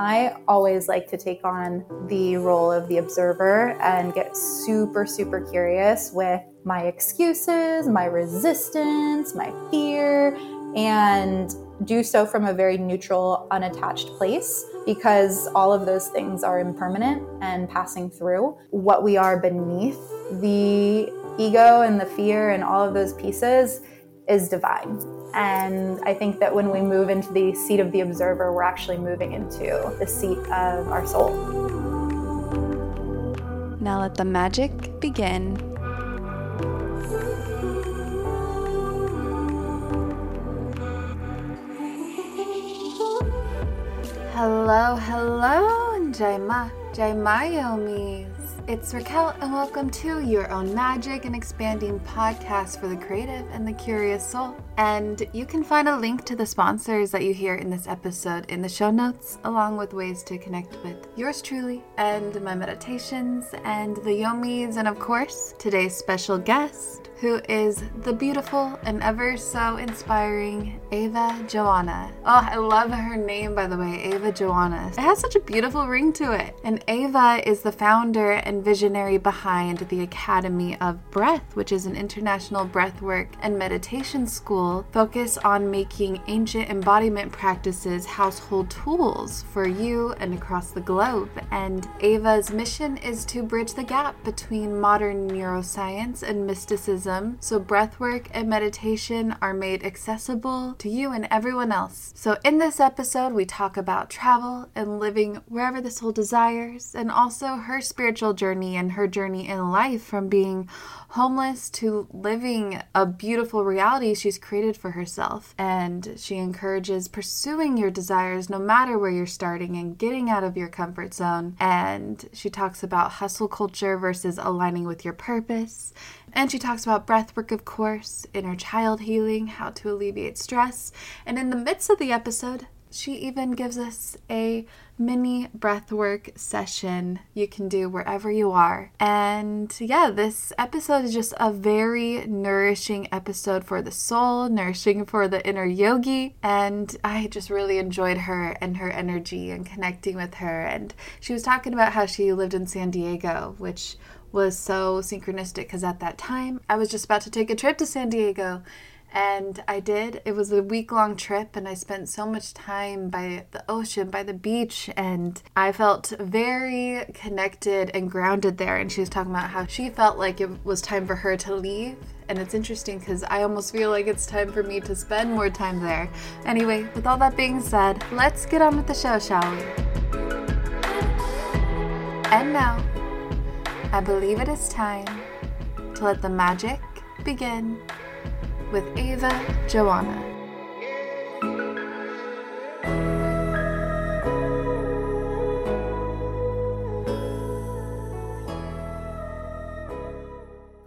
I always like to take on the role of the observer and get super, super curious with my excuses, my resistance, my fear, and do so from a very neutral, unattached place because all of those things are impermanent and passing through. What we are beneath the ego and the fear and all of those pieces is divine. And I think that when we move into the seat of the observer, we're actually moving into the seat of our soul. Now let the magic begin. Hello, hello, Jaima, Jaimayomis. It's Raquel, and welcome to Your Own Magic, an expanding podcast for the creative and the curious soul. And you can find a link to the sponsors that you hear in this episode in the show notes, along with ways to connect with yours truly and my meditations and the Yomis, and of course, today's special guest who is the beautiful and ever so inspiring Ava Joanna. Oh, I love her name, by the way, Ava Joanna. It has such a beautiful ring to it. And Ava is the founder and visionary behind the Academy of Breath, which is an international breathwork and meditation school focused on making ancient embodiment practices household tools for you and across the globe. And Ava's mission is to bridge the gap between modern neuroscience and mysticism so breathwork and meditation are made accessible to you and everyone else. So, in this episode, we talk about travel and living wherever the soul desires, and also her spiritual journey and her journey in life from being homeless to living a beautiful reality she's created for herself. And she encourages pursuing your desires no matter where you're starting and getting out of your comfort zone. And she talks about hustle culture versus aligning with your purpose. And she talks about breath work, of course, inner child healing, how to alleviate stress. And in the midst of the episode, she even gives us a mini breathwork session you can do wherever you are. And yeah, this episode is just a very nourishing episode for the soul, nourishing for the inner yogi. And I just really enjoyed her and her energy and connecting with her. And she was talking about how she lived in San Diego, which was so synchronistic because at that time I was just about to take a trip to San Diego. And I did. It was a week long trip, and I spent so much time by the ocean, by the beach, and I felt very connected and grounded there. And she was talking about how she felt like it was time for her to leave. And it's interesting because I almost feel like it's time for me to spend more time there. Anyway, with all that being said, let's get on with the show, shall we? And now, I believe it is time to let the magic begin with Ava Joanna.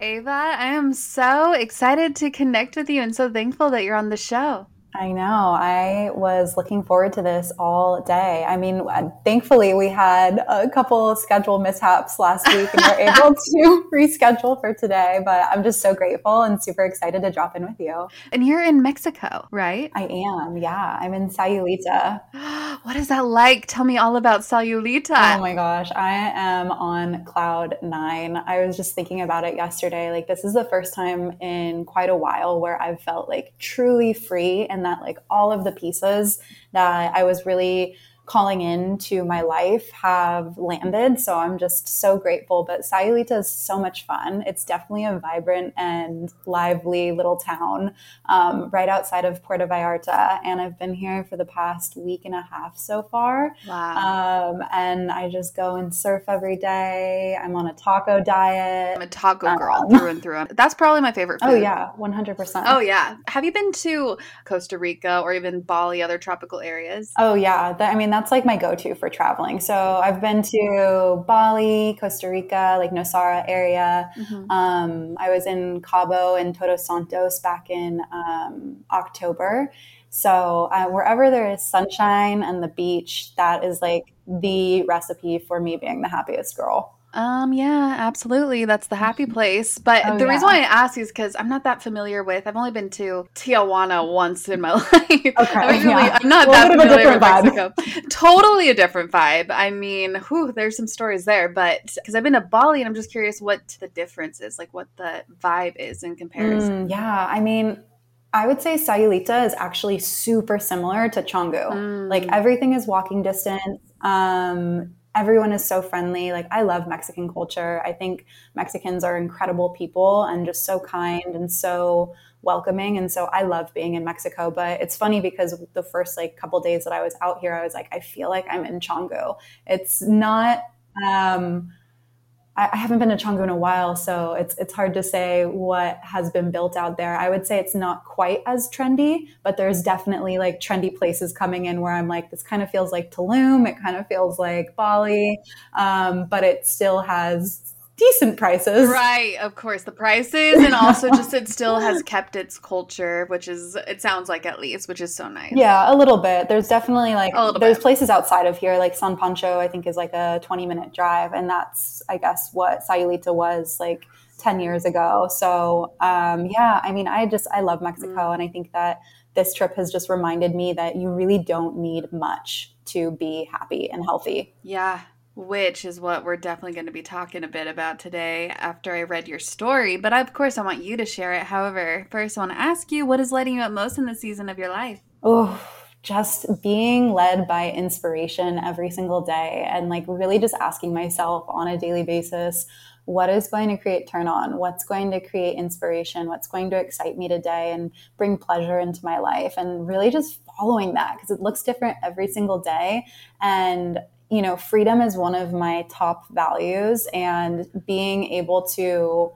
Ava, I am so excited to connect with you and so thankful that you're on the show. I know. I was looking forward to this all day. I mean, uh, thankfully, we had a couple schedule mishaps last week and we're able to reschedule for today. But I'm just so grateful and super excited to drop in with you. And you're in Mexico, right? I am. Yeah. I'm in Sayulita. what is that like? Tell me all about Sayulita. Oh my gosh. I am on cloud nine. I was just thinking about it yesterday. Like, this is the first time in quite a while where I've felt like truly free and that like all of the pieces that I was really calling into my life have landed. So I'm just so grateful. But Sayulita is so much fun. It's definitely a vibrant and lively little town um, right outside of Puerto Vallarta. And I've been here for the past week and a half so far. Wow. Um, and I just go and surf every day. I'm on a taco diet. I'm a taco girl um, through and through. That's probably my favorite oh, food. Oh, yeah, 100%. Oh, yeah. Have you been to Costa Rica or even Bali, other tropical areas? Oh, yeah. I mean, that's like my go-to for traveling. So I've been to Bali, Costa Rica, like Nosara area. Mm-hmm. Um, I was in Cabo and Todos Santos back in um, October. So uh, wherever there is sunshine and the beach, that is like the recipe for me being the happiest girl. Um, yeah, absolutely. That's the happy place. But oh, the yeah. reason why I ask is because I'm not that familiar with. I've only been to Tijuana once in my life. Okay, I'm, really, yeah. I'm not well, that familiar with Mexico. totally a different vibe. I mean, whew, there's some stories there, but because I've been to Bali and I'm just curious what the difference is, like what the vibe is in comparison. Mm, yeah, I mean, I would say Sayulita is actually super similar to Canggu. Mm. Like everything is walking distance. Um, everyone is so friendly. Like I love Mexican culture. I think Mexicans are incredible people and just so kind and so welcoming. And so I love being in Mexico. But it's funny because the first like couple days that I was out here, I was like, I feel like I'm in Canggu. It's not. Um, I haven't been to Canggu in a while, so it's it's hard to say what has been built out there. I would say it's not quite as trendy, but there's definitely like trendy places coming in where I'm like, this kind of feels like Tulum, it kind of feels like Bali, um, but it still has decent prices. Right, of course, the prices, and also just it still has kept its culture, which is it sounds like at least, which is so nice. Yeah, a little bit. There's definitely like there's bit. places outside of here, like San Pancho. I think is like a 20 minute drive, and that's I guess what Sayulita was like 10 years ago. So um, yeah, I mean, I just I love Mexico, mm. and I think that this trip has just reminded me that you really don't need much to be happy and healthy. Yeah, which is what we're definitely going to be talking a bit about today after I read your story. But of course, I want you to share it. However, first, I want to ask you what is lighting you up most in this season of your life? Oh, just being led by inspiration every single day and like really just asking myself on a daily basis what is going to create turn on what's going to create inspiration what's going to excite me today and bring pleasure into my life and really just following that because it looks different every single day and you know, freedom is one of my top values, and being able to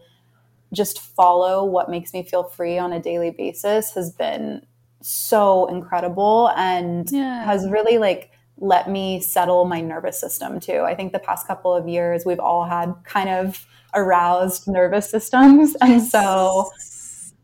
just follow what makes me feel free on a daily basis has been so incredible and yeah. has really like let me settle my nervous system too. I think the past couple of years we've all had kind of aroused nervous systems and so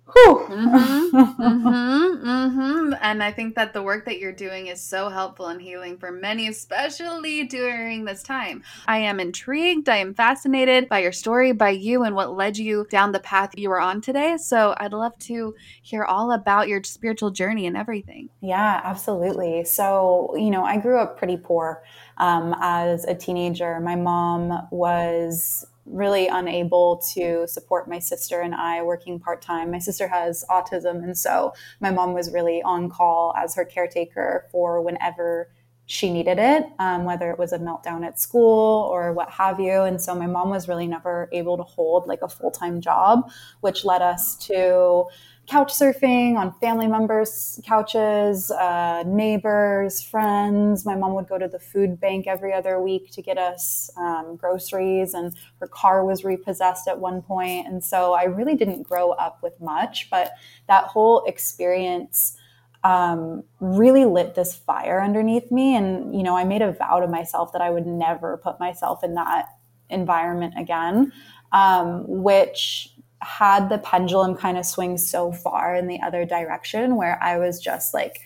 Mm-hmm, mm-hmm, mm-hmm. And I think that the work that you're doing is so helpful and healing for many, especially during this time. I am intrigued. I am fascinated by your story, by you, and what led you down the path you are on today. So I'd love to hear all about your spiritual journey and everything. Yeah, absolutely. So, you know, I grew up pretty poor um, as a teenager. My mom was really unable to support my sister and I working part time. My sister has autism, and so my mom was really on call as her caretaker for whenever she needed it, um, whether it was a meltdown at school or what have you. And so my mom was really never able to hold like a full time job, which led us to couch surfing on family members' couches, uh, neighbors, friends. My mom would go to the food bank every other week to get us um, groceries, and her car was repossessed at one point. And so I really didn't grow up with much, but that whole experience. Um, really lit this fire underneath me. And, you know, I made a vow to myself that I would never put myself in that environment again, um, which had the pendulum kind of swing so far in the other direction where I was just like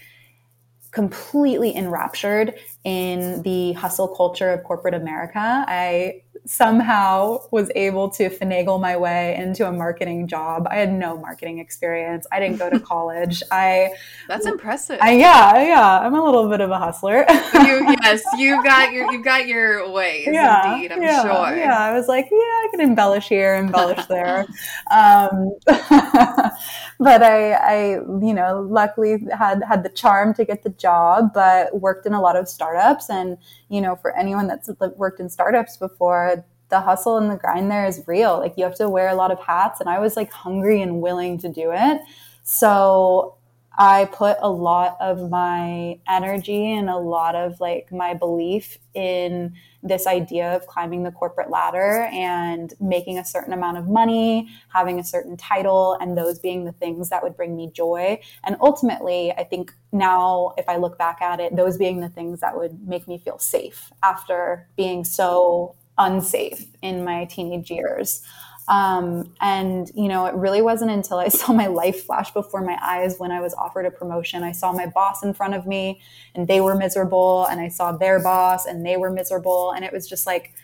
completely enraptured in the hustle culture of corporate America. I somehow was able to finagle my way into a marketing job. I had no marketing experience. I didn't go to college. I That's impressive. I, yeah, yeah. I'm a little bit of a hustler. you, yes, you got your you got your ways. Yeah, indeed. I'm yeah, sure. Yeah, I was like, yeah, I can embellish here, embellish there. Um, but I, I, you know, luckily had had the charm to get the job, but worked in a lot of startups. And you know, for anyone that's worked in startups before, the hustle and the grind there is real. Like you have to wear a lot of hats, and I was like hungry and willing to do it. So I put a lot of my energy and a lot of like my belief in this idea of climbing the corporate ladder and making a certain amount of money, having a certain title, and those being the things that would bring me joy. And ultimately, I think now, if I look back at it, those being the things that would make me feel safe after being so unsafe in my teenage years. Um, and, you know, it really wasn't until I saw my life flash before my eyes when I was offered a promotion. I saw my boss in front of me and they were miserable, and I saw their boss and they were miserable. And it was just like,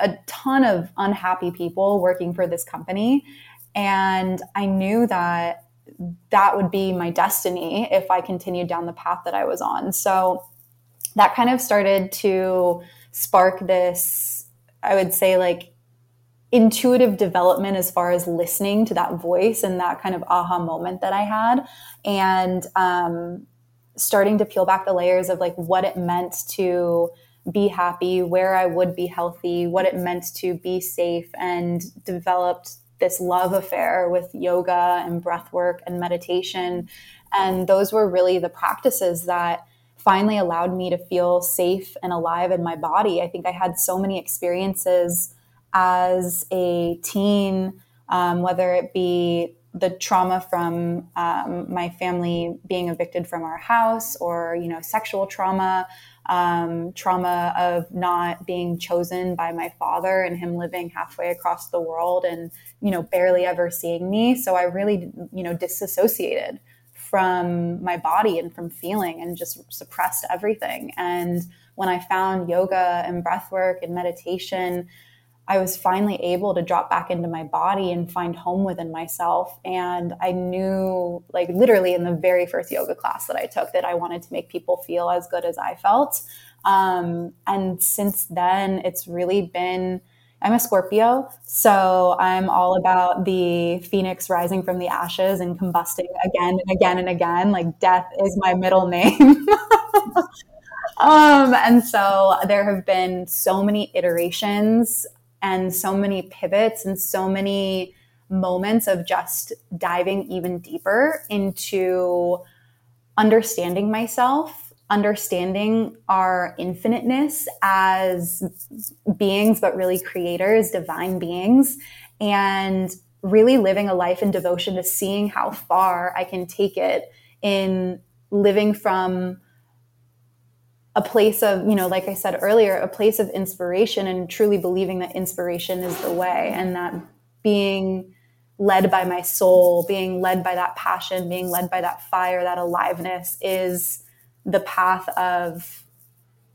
a ton of unhappy people working for this company. And I knew that that would be my destiny if I continued down the path that I was on. So that kind of started to spark this, I would say, like intuitive development as far as listening to that voice and that kind of aha moment that I had. And um, starting to peel back the layers of like what it meant to be happy, where I would be healthy, what it meant to be safe, and developed this love affair with yoga and breath work and meditation. And those were really the practices that finally allowed me to feel safe and alive in my body. I think I had so many experiences as a teen, um, whether it be the trauma from um, my family being evicted from our house or you know sexual trauma um, trauma of not being chosen by my father and him living halfway across the world and you know barely ever seeing me so i really you know disassociated from my body and from feeling and just suppressed everything and when i found yoga and breath work and meditation I was finally able to drop back into my body and find home within myself. And I knew, like, literally in the very first yoga class that I took, that I wanted to make people feel as good as I felt. Um, and since then, it's really been. I'm a Scorpio, so I'm all about the phoenix rising from the ashes and combusting again and again and again. Like death is my middle name. um, and so there have been so many iterations and so many pivots and so many moments of just diving even deeper into understanding myself, understanding our infiniteness as beings, but really creators, divine beings, and really living a life in devotion to seeing how far I can take it in living from a place of, you know, like I said earlier, a place of inspiration and truly believing that inspiration is the way and that being led by my soul, being led by that passion, being led by that fire, that aliveness is the path of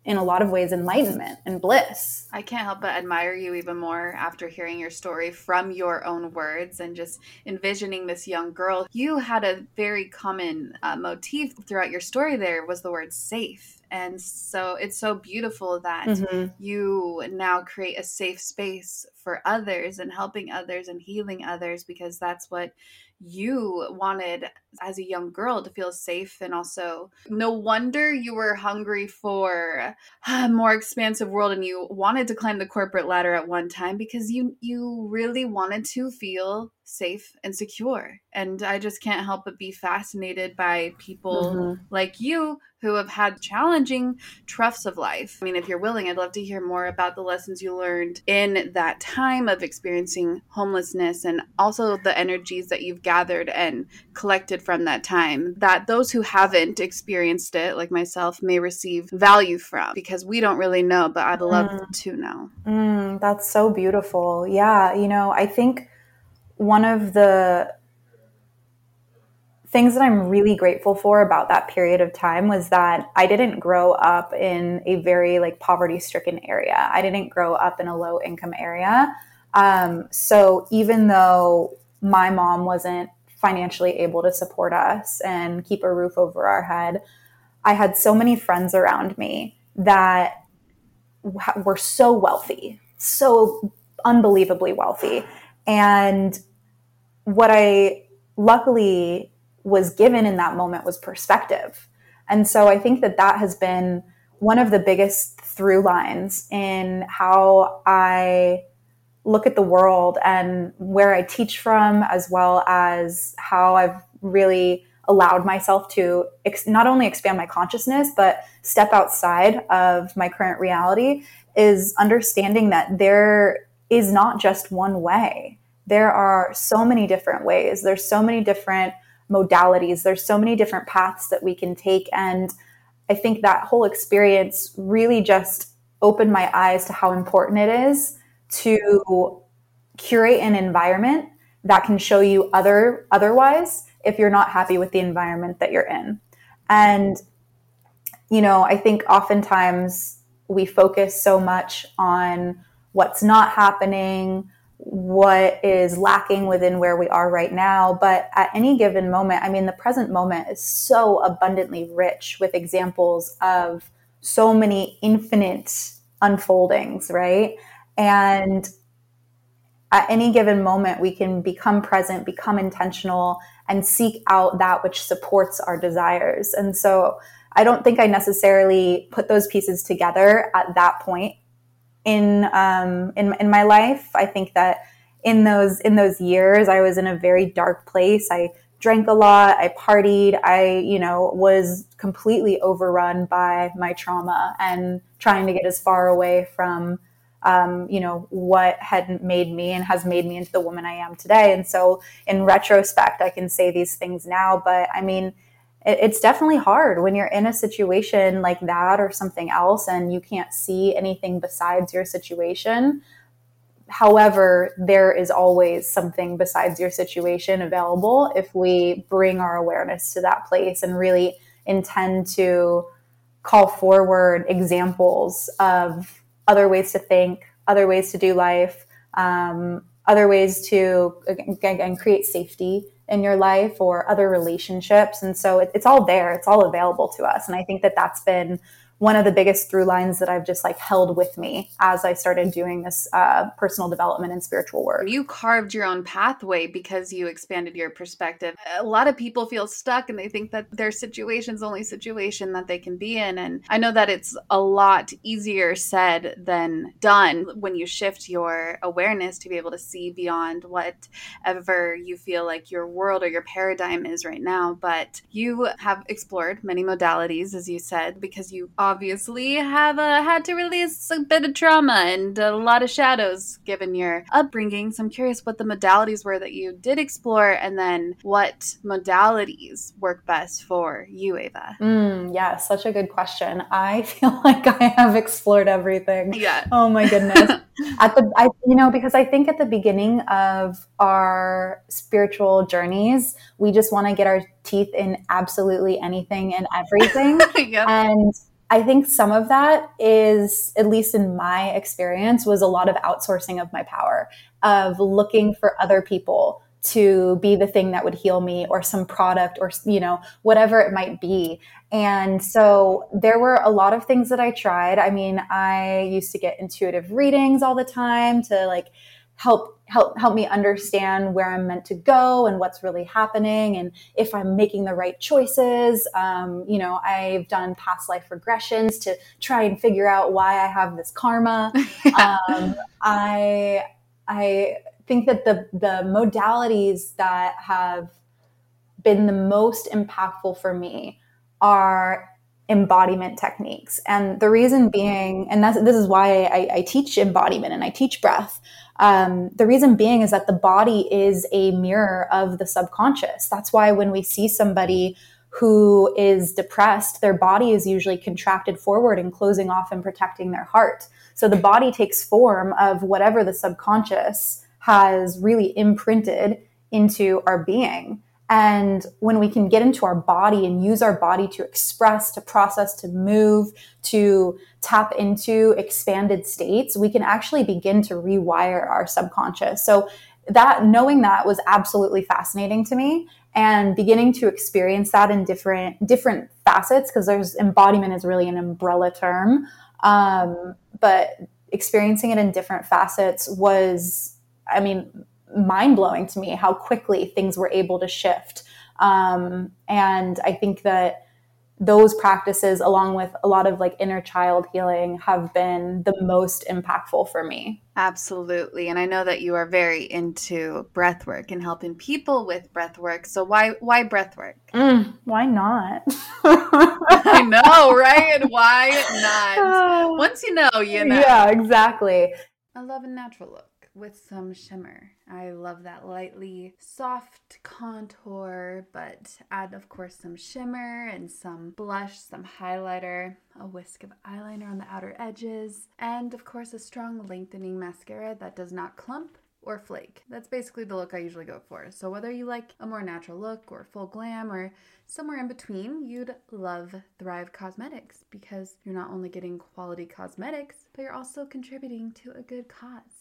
in a lot of ways enlightenment and bliss. I can't help but admire you even more after hearing your story from your own words and just envisioning this young girl. You had a very common uh, motif throughout your story there was the word safe and so it's so beautiful that mm-hmm. you now create a safe space for others and helping others and healing others because that's what you wanted as a young girl to feel safe and also no wonder you were hungry for a more expansive world and you wanted to climb the corporate ladder at one time because you you really wanted to feel safe and secure and i just can't help but be fascinated by people mm-hmm. like you who have had challenging troughs of life. I mean, if you're willing, I'd love to hear more about the lessons you learned in that time of experiencing homelessness and also the energies that you've gathered and collected from that time that those who haven't experienced it, like myself, may receive value from because we don't really know, but I'd love mm. to know. Mm, that's so beautiful. Yeah. You know, I think one of the things that I'm really grateful for about that period of time was that I didn't grow up in a very like poverty stricken area. I didn't grow up in a low income area. Um, so even though my mom wasn't financially able to support us and keep a roof over our head, I had so many friends around me that were so wealthy, so unbelievably wealthy. And what I luckily was given in that moment was perspective. And so I think that that has been one of the biggest through lines in how I look at the world and where I teach from, as well as how I've really allowed myself to ex- not only expand my consciousness, but step outside of my current reality is understanding that there is not just one way. There are so many different ways. There's so many different modalities. There's so many different paths that we can take. And I think that whole experience really just opened my eyes to how important it is to curate an environment that can show you other otherwise if you're not happy with the environment that you're in. And you know, I think oftentimes we focus so much on what's not happening, what is lacking within where we are right now. But at any given moment, I mean, the present moment is so abundantly rich with examples of so many infinite unfoldings, right? And at any given moment, we can become present, become intentional, and seek out that which supports our desires. And so I don't think I necessarily put those pieces together at that point in um, in in my life. I think that in those in those years, I was in a very dark place. I drank a lot. I partied. I you know was completely overrun by my trauma and trying to get as far away from um, you know what had made me and has made me into the woman I am today. And so, in retrospect, I can say these things now. But I mean it's definitely hard when you're in a situation like that or something else and you can't see anything besides your situation. However, there is always something besides your situation available if we bring our awareness to that place and really intend to call forward examples of other ways to think, other ways to do life, um, other ways to again create safety in your life or other relationships. And so it, it's all there, it's all available to us. And I think that that's been one of the biggest through lines that I've just like held with me as I started doing this uh, personal development and spiritual work. You carved your own pathway because you expanded your perspective. A lot of people feel stuck and they think that their situation's only situation that they can be in. And I know that it's a lot easier said than done when you shift your awareness to be able to see beyond whatever you feel like your world or your paradigm is right now. But you have explored many modalities, as you said, because you obviously have uh, had to release a bit of trauma and a lot of shadows given your upbringing. So I'm curious what the modalities were that you did explore and then what modalities work best for you, Ava. Mm, yeah, such a good question. I feel like I have explored everything. Yeah. Oh my goodness. at the, I, you know, because I think at the beginning of our spiritual journeys, we just want to get our teeth in absolutely anything and everything. yep. And I think some of that is, at least in my experience, was a lot of outsourcing of my power, of looking for other people to be the thing that would heal me or some product or, you know, whatever it might be. And so there were a lot of things that I tried. I mean, I used to get intuitive readings all the time to like, help help help me understand where I'm meant to go and what's really happening and if I'm making the right choices. Um, you know, I've done past life regressions to try and figure out why I have this karma. um, I I think that the the modalities that have been the most impactful for me are embodiment techniques. And the reason being, and that's, this is why I, I teach embodiment and I teach breath, um, the reason being is that the body is a mirror of the subconscious. That's why when we see somebody who is depressed, their body is usually contracted forward and closing off and protecting their heart. So the body takes form of whatever the subconscious has really imprinted into our being. And when we can get into our body and use our body to express, to process, to move, to tap into expanded states, we can actually begin to rewire our subconscious. So that knowing that was absolutely fascinating to me and beginning to experience that in different different facets because there's embodiment is really an umbrella term um, but experiencing it in different facets was i mean mind blowing to me how quickly things were able to shift. Um, and I think that those practices, along with a lot of like inner child healing, have been the most impactful for me. Absolutely. And I know that you are very into breath work and helping people with breath work. So why why breath work? Mm, why not? I know, right? Why not? Once you know, you know. Yeah, exactly. I love a natural look with some shimmer. I love that lightly soft contour, but add, of course, some shimmer and some blush, some highlighter, a whisk of eyeliner on the outer edges, and, of course, a strong lengthening mascara that does not clump or flake. That's basically the look I usually go for. So whether you like a more natural look or full glam or somewhere in between, you'd love Thrive Causemetics because you're not only getting quality cosmetics, but you're also contributing to a good cause.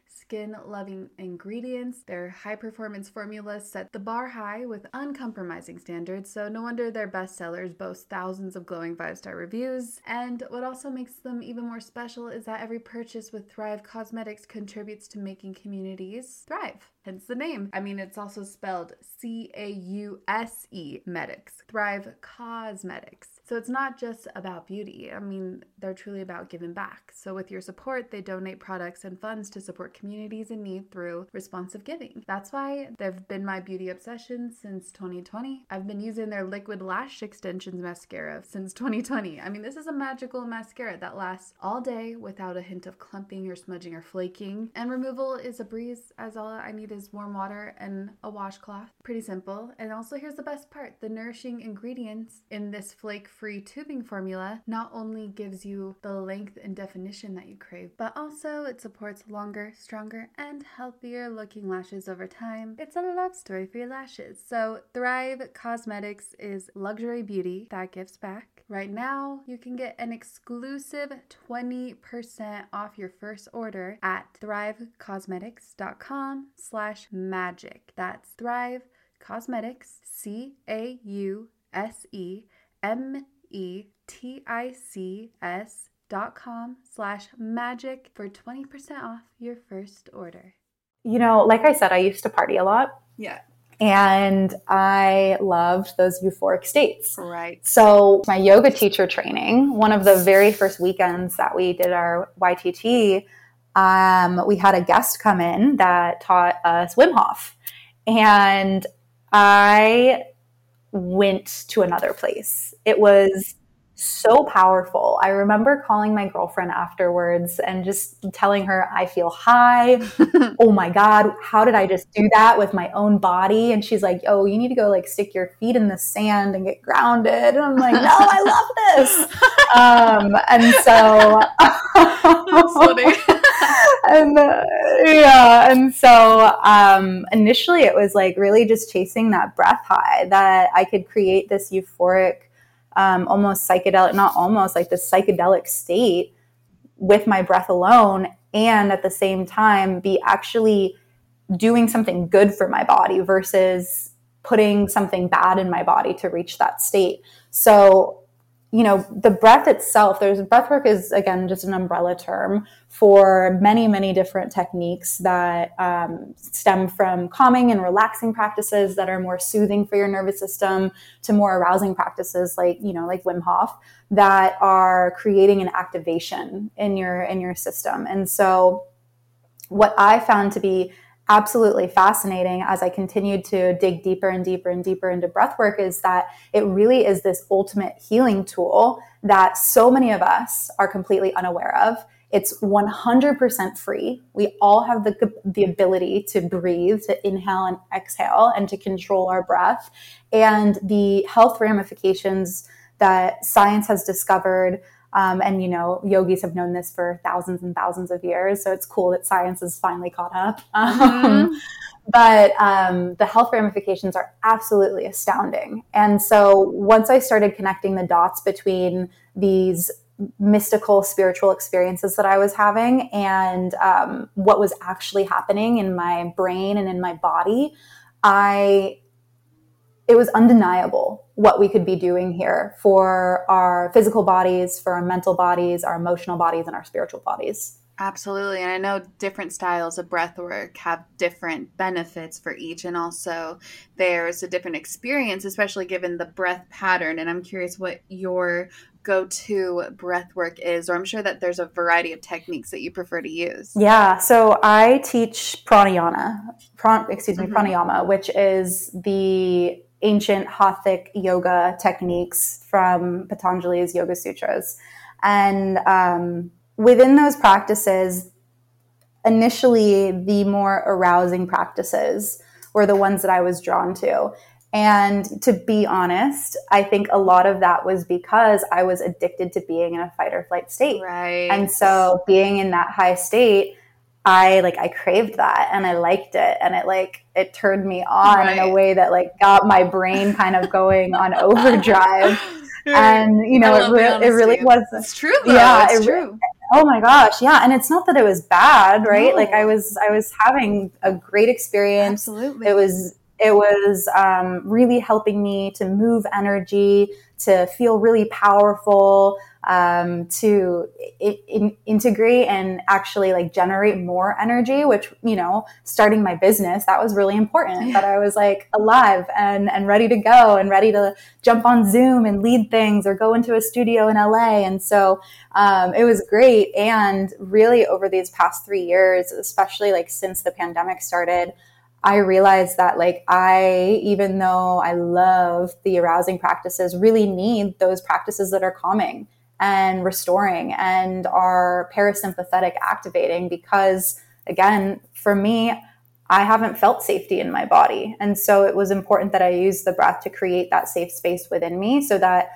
skin loving ingredients. Their high performance formulas set the bar high with uncompromising standards, so no wonder their bestsellers boast thousands of glowing five star reviews. And what also makes them even more special is that every purchase with Thrive Causemetics contributes to making communities thrive hence the name. I mean, it's also spelled C A U S E Medics, Thrive Causemetics. So it's not just about beauty. I mean, they're truly about giving back. So with your support, they donate products and funds to support communities in need through responsive giving. That's why they've been my beauty obsession since 2020. I've been using their liquid lash extensions mascara since 2020. I mean, this is a magical mascara that lasts all day without a hint of clumping or smudging or flaking. And removal is a breeze as all I need is warm water and a washcloth. Pretty simple. And also here's the best part. The nourishing ingredients in this flake free tubing formula not only gives you the length and definition that you crave, but also it supports longer, stronger, and healthier looking lashes over time. It's a love story for your lashes. So, Thrive Causemetics is luxury beauty that gives back. Right now, you can get an exclusive 20% off your first order at thrivecausemetics.com slash magic. That's Thrive Causemetics, C A U S E M E T I C S dot com slash magic for 20% off your first order. You know, like I said, I used to party a lot. Yeah. And I loved those euphoric states. Right. So, my yoga teacher training, one of the very first weekends that we did our YTT, um, we had a guest come in that taught us Wim Hof. And I went to another place. It was so powerful. I remember calling my girlfriend afterwards and just telling her, I feel high. oh my God, how did I just do that with my own body? And she's like, Oh, you need to go like stick your feet in the sand and get grounded. And I'm like, No, I love this. Um, and so, and uh, yeah, and so um, initially it was like really just chasing that breath high that I could create this euphoric um, almost psychedelic, not almost like this psychedelic state with my breath alone, and at the same time be actually doing something good for my body versus putting something bad in my body to reach that state. So you know, the breath itself, there's breath work is again just an umbrella term for many, many different techniques that um, stem from calming and relaxing practices that are more soothing for your nervous system to more arousing practices like, you know, like Wim Hof that are creating an activation in your in your system. And so what I found to be absolutely fascinating as I continued to dig deeper and deeper and deeper into breath work is that it really is this ultimate healing tool that so many of us are completely unaware of. It's 100% free. We all have the, the ability to breathe, to inhale and exhale, and to control our breath. And the health ramifications that science has discovered um, and you know, yogis have known this for thousands and thousands of years. So it's cool that science has finally caught up. Mm-hmm. But um, the health ramifications are absolutely astounding. And so once I started connecting the dots between these mystical spiritual experiences that I was having and um, what was actually happening in my brain and in my body, I it was undeniable what we could be doing here for our physical bodies, for our mental bodies, our emotional bodies, and our spiritual bodies. Absolutely. And I know different styles of breath work have different benefits for each. And also, there's a different experience, especially given the breath pattern. And I'm curious what your go to breath work is, or I'm sure that there's a variety of techniques that you prefer to use. Yeah. So I teach pranayama, pran, excuse me, mm-hmm. pranayama, which is the ancient Hathic yoga techniques from Patanjali's Yoga Sutras. And um, within those practices, initially the more arousing practices were the ones that I was drawn to. And to be honest, I think a lot of that was because I was addicted to being in a fight or flight state. Right. And so being in that high state, I like I craved that and I liked it and it like it turned me on right. in a way that like got my brain kind of going on overdrive. and you know, it, re- it really was It's true though. Yeah, it's it, true. Oh my gosh, yeah, and it's not that it was bad, right? No. Like I was I was having a great experience. Absolutely. It was it was um, really helping me to move energy, to feel really powerful, um, to in, integrate and actually like generate more energy. Which you know, starting my business that was really important. Yeah. That I was like alive and and ready to go and ready to jump on Zoom and lead things or go into a studio in LA. And so um, it was great. And really, over these past three years, especially like since the pandemic started. I realized that like I, even though I love the arousing practices, really need those practices that are calming and restoring and are parasympathetic activating because again, for me, I haven't felt safety in my body. And so it was important that I use the breath to create that safe space within me so that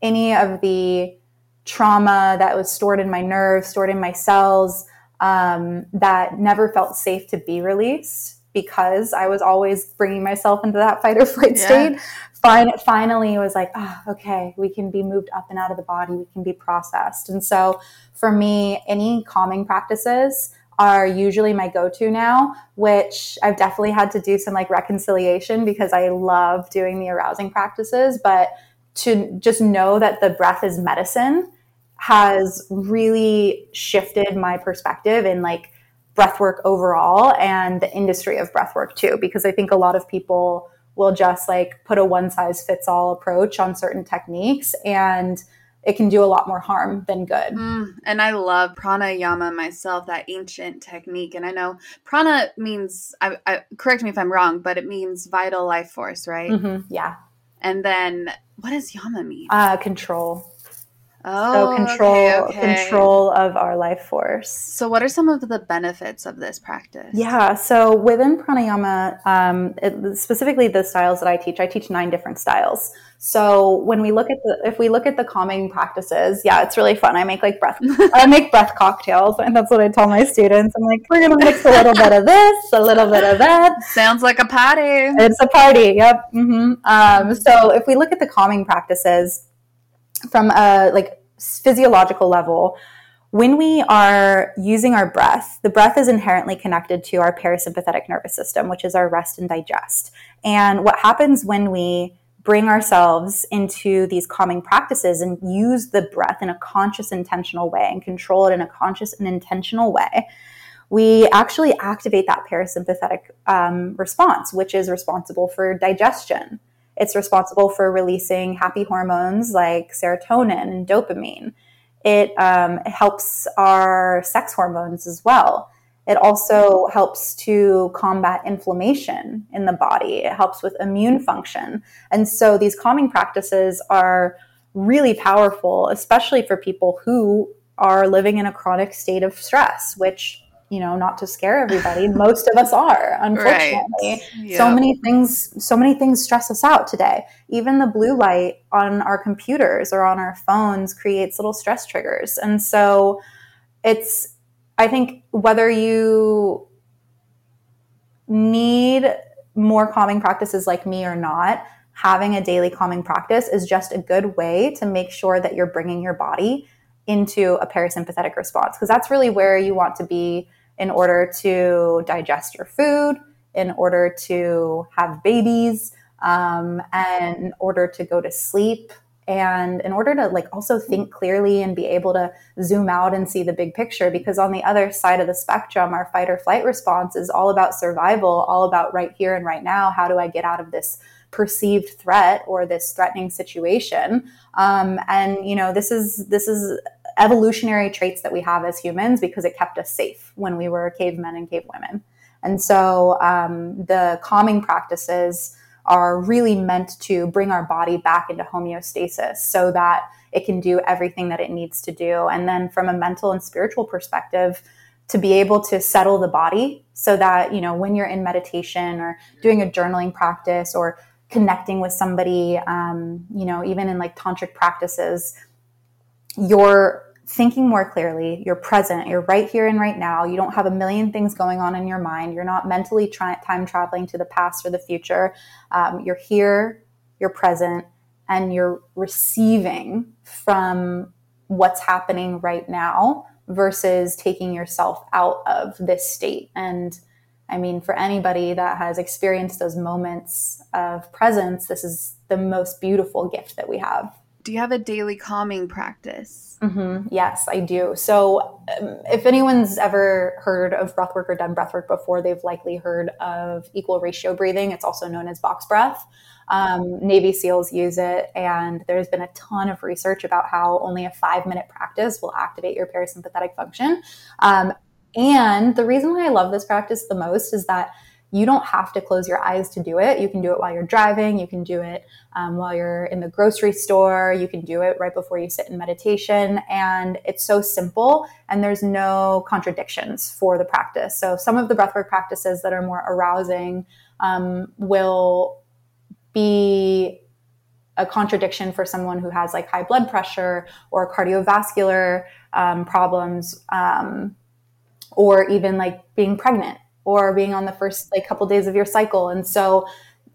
any of the trauma that was stored in my nerves, stored in my cells, um, that never felt safe to be released because I was always bringing myself into that fight or flight yeah. state. Fin- finally, was like, oh, okay, we can be moved up and out of the body, we can be processed. And so, for me, any calming practices are usually my go-to now which i've definitely had to do some like reconciliation because i love doing the arousing practices but to just know that the breath is medicine has really shifted my perspective in like breathwork overall and the industry of breathwork too, because I think a lot of people will just like put a one size fits all approach on certain techniques and it can do a lot more harm than good. Mm, and I love pranayama myself, that ancient technique. And I know prana means, I, I, correct me if I'm wrong, but it means vital life force, right? Mm-hmm, yeah. And then what does yama mean? Uh, control. Oh, so control okay, okay. control of our life force. So, what are some of the benefits of this practice? Yeah, so within pranayama, um, it, specifically the styles that I teach, I teach nine different styles. So when we look at the, if we look at the calming practices, yeah, it's really fun. I make like breath, I make breath cocktails, and that's what I tell my students. I'm like, we're gonna mix a little bit of this, a little bit of that. Sounds like a party. It's a party. Yep. Mm-hmm. Um, so if we look at the calming practices from a like physiological level, when we are using our breath, the breath is inherently connected to our parasympathetic nervous system, which is our rest and digest. And what happens when we bring ourselves into these calming practices and use the breath in a conscious, intentional way and control it in a conscious and intentional way, we actually activate that parasympathetic um, response, which is responsible for digestion it's responsible for releasing happy hormones like serotonin and dopamine. It, um, helps our sex hormones as well. It also helps to combat inflammation in the body. It helps with immune function. And so these calming practices are really powerful, especially for people who are living in a chronic state of stress, which you know, not to scare everybody, most of us are, unfortunately. Right. Yep. So many things, so many things stress us out today. Even the blue light on our computers or on our phones creates little stress triggers. And so it's, I think whether you need more calming practices like me or not, having a daily calming practice is just a good way to make sure that you're bringing your body into a parasympathetic response because that's really where you want to be in order to digest your food, in order to have babies, um, and in order to go to sleep, and in order to like also think clearly and be able to zoom out and see the big picture. Because on the other side of the spectrum, our fight or flight response is all about survival, all about right here and right now. How do I get out of this? perceived threat or this threatening situation um, and you know this is this is evolutionary traits that we have as humans because it kept us safe when we were cavemen and cavewomen. And so um, the calming practices are really meant to bring our body back into homeostasis so that it can do everything that it needs to do. And then from a mental and spiritual perspective, to be able to settle the body so that, you know, when you're in meditation or doing a journaling practice or connecting with somebody, um, you know, even in like tantric practices, you're thinking more clearly, you're present, you're right here and right now. You don't have a million things going on in your mind. You're not mentally time traveling to the past or the future. Um, you're here, you're present, and you're receiving from what's happening right now versus taking yourself out of this state. And I mean, for anybody that has experienced those moments of presence, this is the most beautiful gift that we have. Do you have a daily calming practice? Mm-hmm. Yes, I do. So, um, if anyone's ever heard of breathwork or done breathwork before, they've likely heard of equal ratio breathing. It's also known as box breath. Um, Navy SEALs use it, and there's been a ton of research about how only a five minute practice will activate your parasympathetic function. Um, and the reason why I love this practice the most is that you don't have to close your eyes to do it. You can do it while you're driving. You can do it um, while you're in the grocery store. You can do it right before you sit in meditation. And it's so simple and there's no contradictions for the practice. So some of the breathwork practices that are more arousing um, will be a contradiction for someone who has like high blood pressure or cardiovascular um, problems um, or even like being pregnant or being on the first like couple days of your cycle and so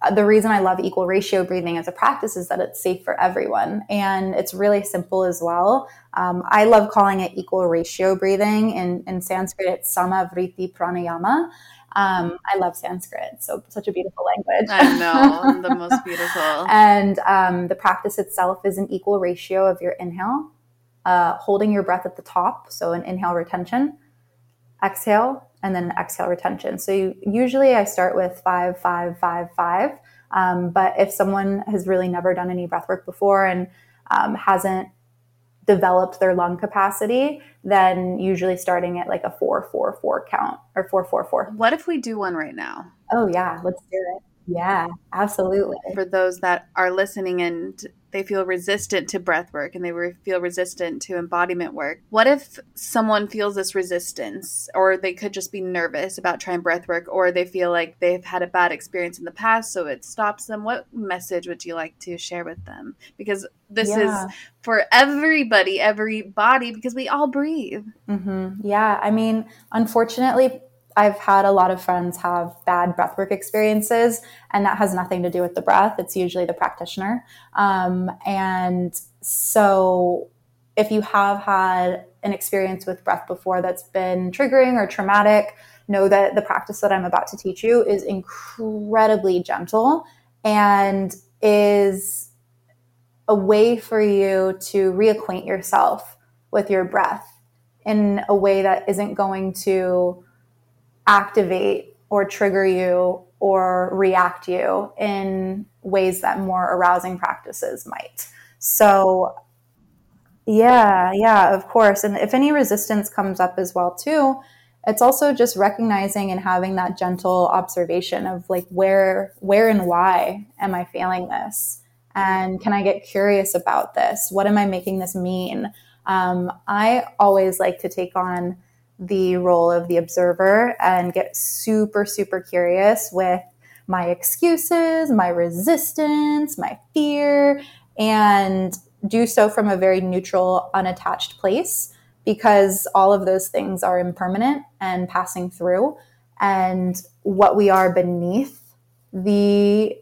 uh, the reason i love equal ratio breathing as a practice is that it's safe for everyone and it's really simple as well um, i love calling it equal ratio breathing in, in sanskrit it's sama vritti pranayama um, I love Sanskrit, so such a beautiful language. I know, the most beautiful. and um, the practice itself is an equal ratio of your inhale, uh, holding your breath at the top, so an inhale retention, exhale, and then exhale retention. So you, usually I start with five, five, five, five. Um, but if someone has really never done any breath work before and um, hasn't developed their lung capacity, then usually starting at like a four, four, four count or four, four, four. What if we do one right now? Oh, yeah, let's do it. Yeah, absolutely. For those that are listening and they feel resistant to breath work and they feel resistant to embodiment work. What if someone feels this resistance or they could just be nervous about trying breath work or they feel like they've had a bad experience in the past so it stops them? What message would you like to share with them? Because this yeah. is for everybody, every body, because we all breathe. Mm-hmm. Yeah. I mean, unfortunately, I've had a lot of friends have bad breathwork experiences, and that has nothing to do with the breath. It's usually the practitioner. Um, and so, if you have had an experience with breath before that's been triggering or traumatic, know that the practice that I'm about to teach you is incredibly gentle and is a way for you to reacquaint yourself with your breath in a way that isn't going to activate or trigger you or react you in ways that more arousing practices might. So, yeah, yeah, of course. And if any resistance comes up as well, too, it's also just recognizing and having that gentle observation of like where where and why am i feeling this and can i get curious about this what am i making this mean um, i always like to take on the role of the observer and get super, super curious with my excuses, my resistance, my fear, and do so from a very neutral, unattached place because all of those things are impermanent and passing through. And what we are beneath the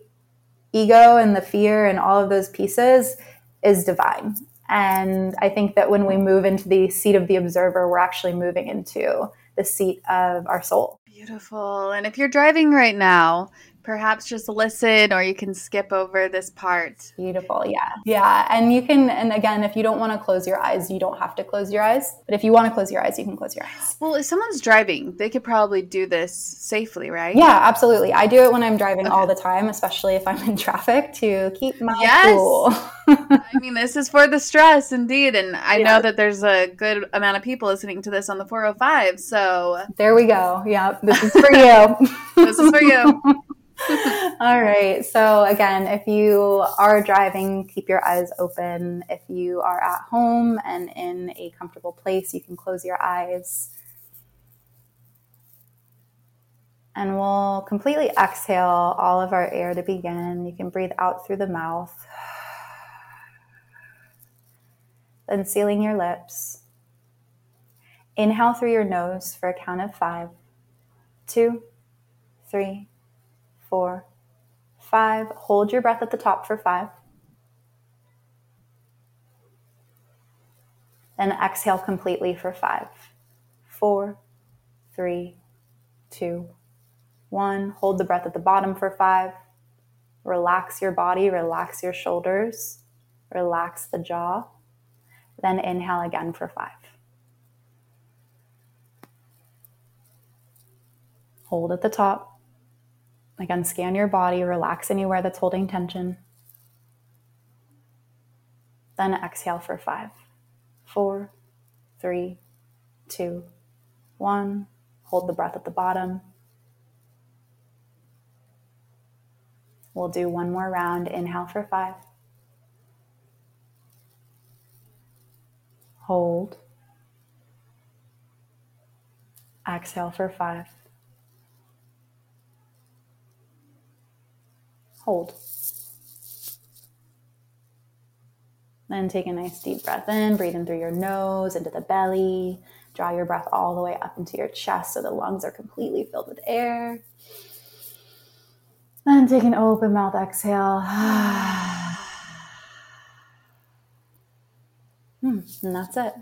ego and the fear and all of those pieces is divine. And I think that when we move into the seat of the observer, we're actually moving into the seat of our soul. Beautiful. And if you're driving right now, perhaps just listen or you can skip over this part. Beautiful. Yeah. Yeah. And you can, and again, if you don't want to close your eyes, you don't have to close your eyes. But if you want to close your eyes, you can close your eyes. Well, if someone's driving, they could probably do this safely, right? Yeah, absolutely. I do it when I'm driving okay. all the time, especially if I'm in traffic to keep my yes. cool. I mean, this is for the stress indeed. And I yeah. know that there's a good amount of people listening to this on the 405. So there we go. Yeah. This is for you. this is for you. All right. So, again, if you are driving, keep your eyes open. If you are at home and in a comfortable place, you can close your eyes. And we'll completely exhale all of our air to begin. You can breathe out through the mouth. Then sealing your lips. Inhale through your nose for a count of five, two, three, four, five. Hold your breath at the top for five. Then exhale completely for five, four, three, two, one. Hold the breath at the bottom for five. Relax your body, relax your shoulders, relax the jaw. Then inhale again for five. Hold at the top. Again, scan your body, relax anywhere that's holding tension. Then exhale for five, four, three, two, one. Hold the breath at the bottom. We'll do one more round. Inhale for five. Hold. Exhale for five. Hold. Then take a nice deep breath in, breathe in through your nose, into the belly. Draw your breath all the way up into your chest so the lungs are completely filled with air. And take an open mouth exhale. Hmm, and that's it.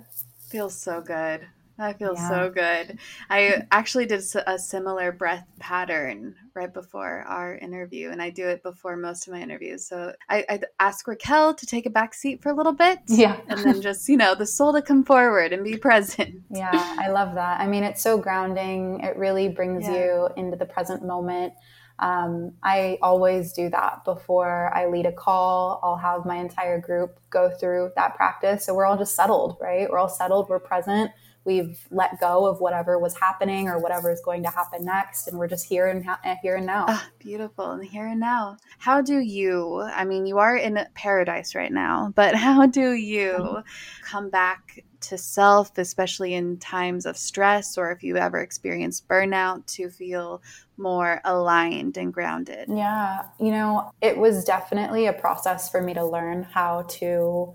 Feels so good. That feels yeah. so good. I actually did a similar breath pattern right before our interview, and I do it before most of my interviews. So I, I ask Raquel to take a back seat for a little bit. Yeah. And then just, you know, the soul to come forward and be present. Yeah, I love that. I mean, it's so grounding. It really brings yeah. you into the present moment. Um, I always do that before I lead a call. I'll have my entire group go through that practice. So we're all just settled, right? We're all settled, we're present we've let go of whatever was happening or whatever is going to happen next and we're just here and ha- here and now ah, beautiful and here and now how do you i mean you are in paradise right now but how do you mm-hmm. come back to self especially in times of stress or if you ever experience burnout to feel more aligned and grounded. Yeah you know it was definitely a process for me to learn how to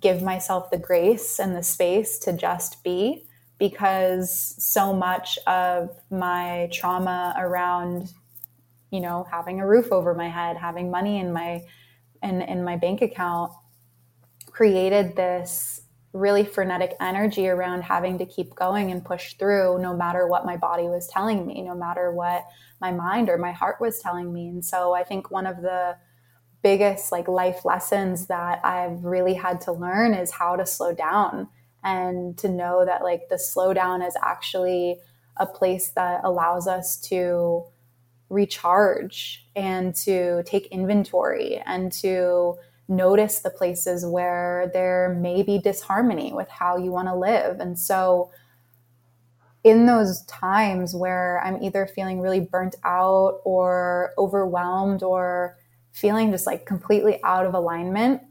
give myself the grace and the space to just be because so much of my trauma around you know having a roof over my head having money in my in, in my bank account created this really frenetic energy around having to keep going and push through no matter what my body was telling me no matter what my mind or my heart was telling me. And so i think one of the biggest like life lessons that I've really had to learn is how to slow down and to know that like the slowdown is actually a place that allows us to recharge and to take inventory and to notice the places where there may be disharmony with how you want to live. And so in those times where I'm either feeling really burnt out or overwhelmed or feeling just like completely out of alignment,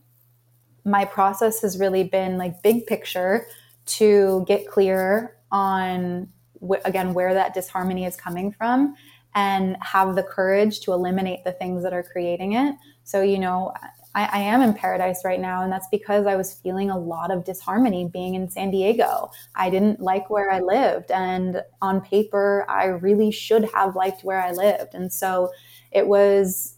my process has really been like big picture to get clear on wh- again where that disharmony is coming from and have the courage to eliminate the things that are creating it. So, you know, I, I, am in paradise right now, and that's because I was feeling a lot of disharmony being in San Diego. I didn't like where I lived, and on paper, I really should have liked where I lived. And so it was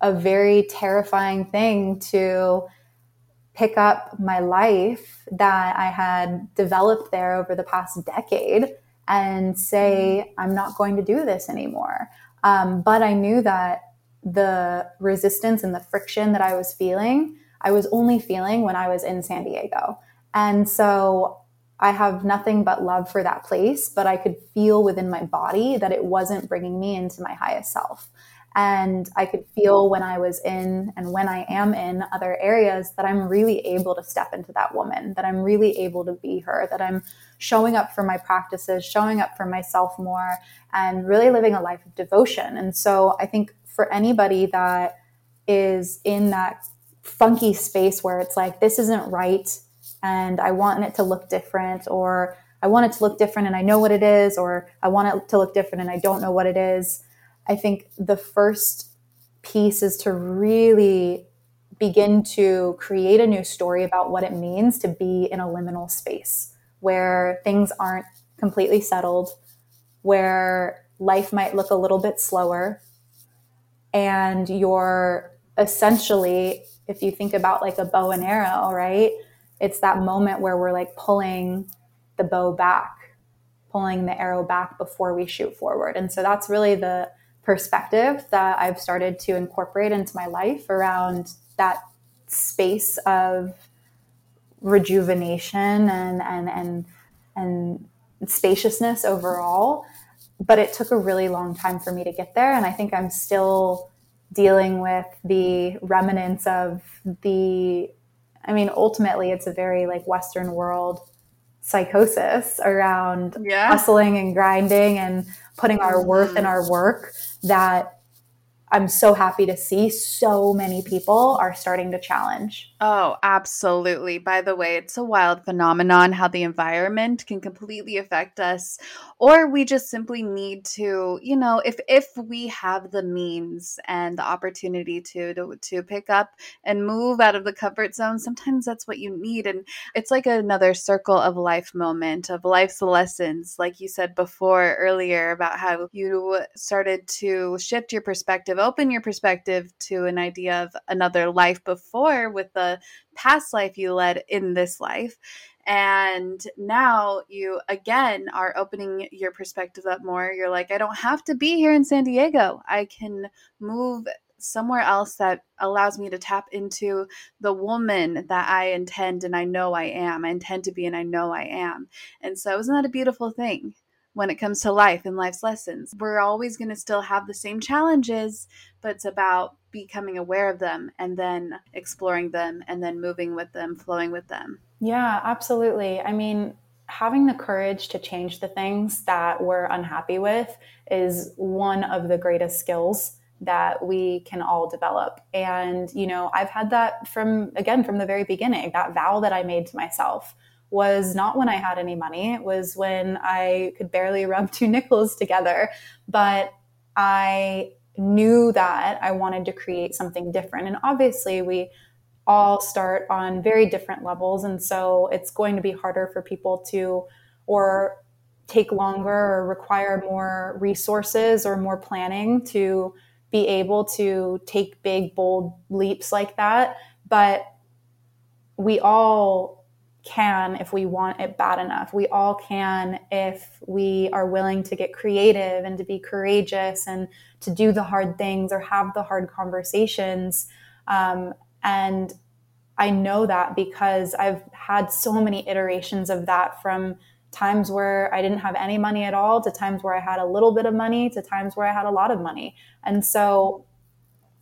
a very terrifying thing to pick up my life that I had developed there over the past decade and say, I'm not going to do this anymore. Um, but I knew that the resistance and the friction that I was feeling, I was only feeling when I was in San Diego. And so I have nothing but love for that place, but I could feel within my body that it wasn't bringing me into my highest self. And I could feel when I was in and when I am in other areas that I'm really able to step into that woman, that I'm really able to be her, that I'm showing up for my practices, showing up for myself more, and really living a life of devotion. And so I think for anybody that is in that funky space where it's like, this isn't right, and I want it to look different, or I want it to look different and I know what it is, or I want it to look different and I don't know what it is. I think the first piece is to really begin to create a new story about what it means to be in a liminal space where things aren't completely settled, where life might look a little bit slower, and you're essentially, if you think about like a bow and arrow, right? It's that moment where we're like pulling the bow back, pulling the arrow back before we shoot forward. And so that's really the perspective that I've started to incorporate into my life around that space of rejuvenation and and and and spaciousness overall but it took a really long time for me to get there and i think i'm still dealing with the remnants of the i mean ultimately it's a very like western world psychosis around yeah. hustling and grinding and putting our worth in mm-hmm. our work that I'm so happy to see so many people are starting to challenge. Oh, absolutely. By the way, it's a wild phenomenon how the environment can completely affect us or we just simply need to, you know, if if we have the means and the opportunity to to, to pick up and move out of the comfort zone, sometimes that's what you need and it's like another circle of life moment of life's lessons like you said before earlier about how you started to shift your perspective, open your perspective to an idea of another life before with the past life you led in this life. And now you again are opening your perspective up more. You're like, I don't have to be here in San Diego. I can move somewhere else that allows me to tap into the woman that I intend and I know I am. I intend to be and I know I am. And so, isn't that a beautiful thing? When it comes to life and life's lessons. We're always going to still have the same challenges, but it's about becoming aware of them and then exploring them and then moving with them, flowing with them. Yeah, absolutely. I mean, having the courage to change the things that we're unhappy with is one of the greatest skills that we can all develop. And, you know, I've had that from, again, from the very beginning, that vow that I made to myself was not when I had any money. It was when I could barely rub two nickels together. But I knew that I wanted to create something different. And obviously, we all start on very different levels. And so it's going to be harder for people to, or take longer or require more resources or more planning to be able to take big, bold leaps like that. But we all can if we want it bad enough. We all can if we are willing to get creative and to be courageous and to do the hard things or have the hard conversations. Um, and I know that because I've had so many iterations of that from times where I didn't have any money at all to times where I had a little bit of money to times where I had a lot of money. And so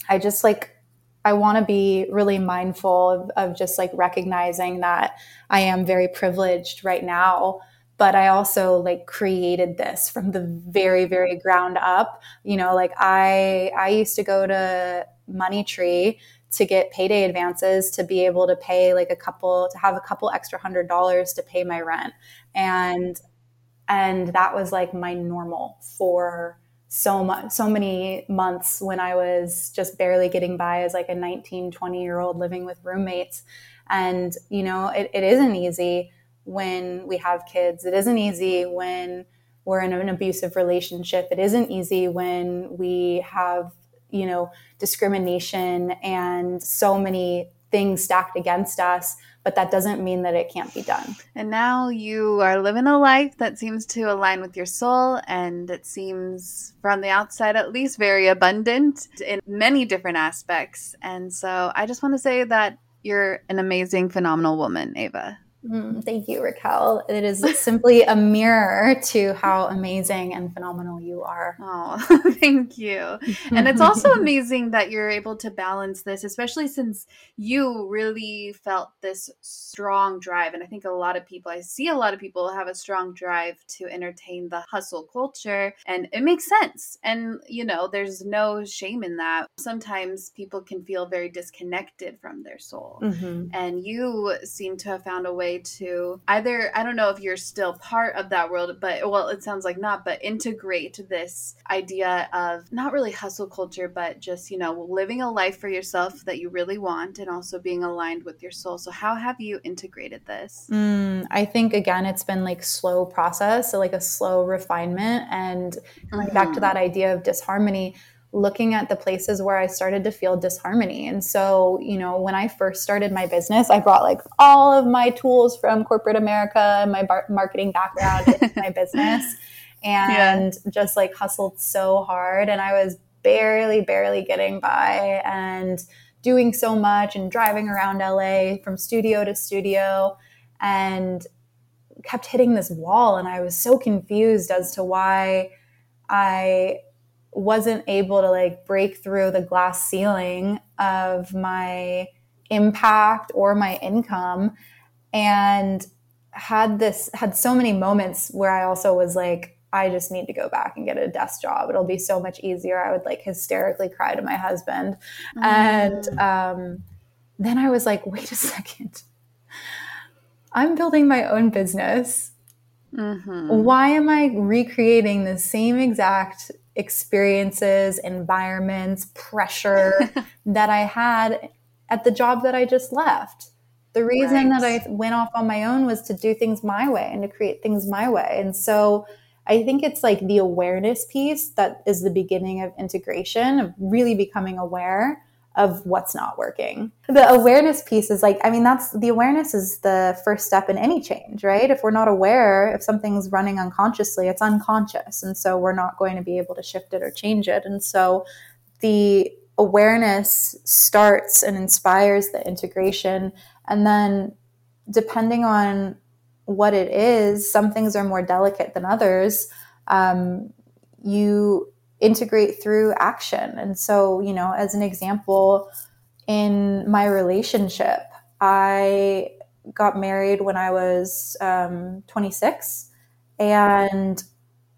I just like I want to be really mindful of, of, just like recognizing that I am very privileged right now. But I also like created this from the very, very ground up. You know, like I I used to go to Moneytree to get payday advances to be able to pay like a couple to have a couple extra hundred dollars to pay my rent. And and that was like my normal for so much so many months when i was just barely getting by as like a 19 20 year old living with roommates. And you know it, it isn't easy when we have kids. It isn't easy when we're in an abusive relationship. It isn't easy when we have you know discrimination and so many things stacked against us but that doesn't mean that it can't be done. And now you are living a life that seems to align with your soul and it seems from the outside at least very abundant in many different aspects. And so I just want to say that you're an amazing, phenomenal woman, Ava. Mm, thank you, Raquel. It is simply a mirror to how amazing and phenomenal you are. Oh, thank you. And it's also amazing that you're able to balance this, especially since you really felt this strong drive. And I think a lot of people, I see a lot of people have a strong drive to entertain the hustle culture, and it makes sense. And, you know, there's no shame in that. Sometimes people can feel very disconnected from their soul. Mm-hmm. And you seem to have found a way way to either I don't know if you're still part of that world, but well, it sounds like not, but integrate this idea of not really hustle culture, but just, you know, living a life for yourself that you really want and also being aligned with your soul. So how have you integrated this? Mm, I think again it's been like slow process, so like a slow refinement and mm-hmm. back to mm-hmm. that idea of disharmony looking at the places where I started to feel disharmony. And so, you know, when I first started my business, I brought like all of my tools from corporate America, my bar- marketing background into my business and yeah. just like hustled so hard. And I was barely, barely getting by and doing so much and driving around LA from studio to studio and kept hitting this wall. And I was so confused as to why I wasn't able to like break through the glass ceiling of my impact or my income and had this had so many moments where I also was like I just need to go back and get a desk job. It'll be so much easier. I would like hysterically cry to my husband. Mm. And um, then I was like, wait a second. I'm building my own business. Mm-hmm. Why am I recreating the same exact experiences, environments, pressure that I had at the job that I just left. The reason right. that I went off on my own was to do things my way and to create things my way. And so I think it's like the awareness piece that is the beginning of integration, of really becoming aware of what's not working. The awareness piece is like, I mean, that's the awareness is the first step in any change, right? If we're not aware, if something's running unconsciously, it's unconscious. And so we're not going to be able to shift it or change it. And so the awareness starts and inspires the integration. And then depending on what it is, some things are more delicate than others. Um, you integrate through action. And so, you know, as an example, in my relationship, I got married when I was um, 26 and,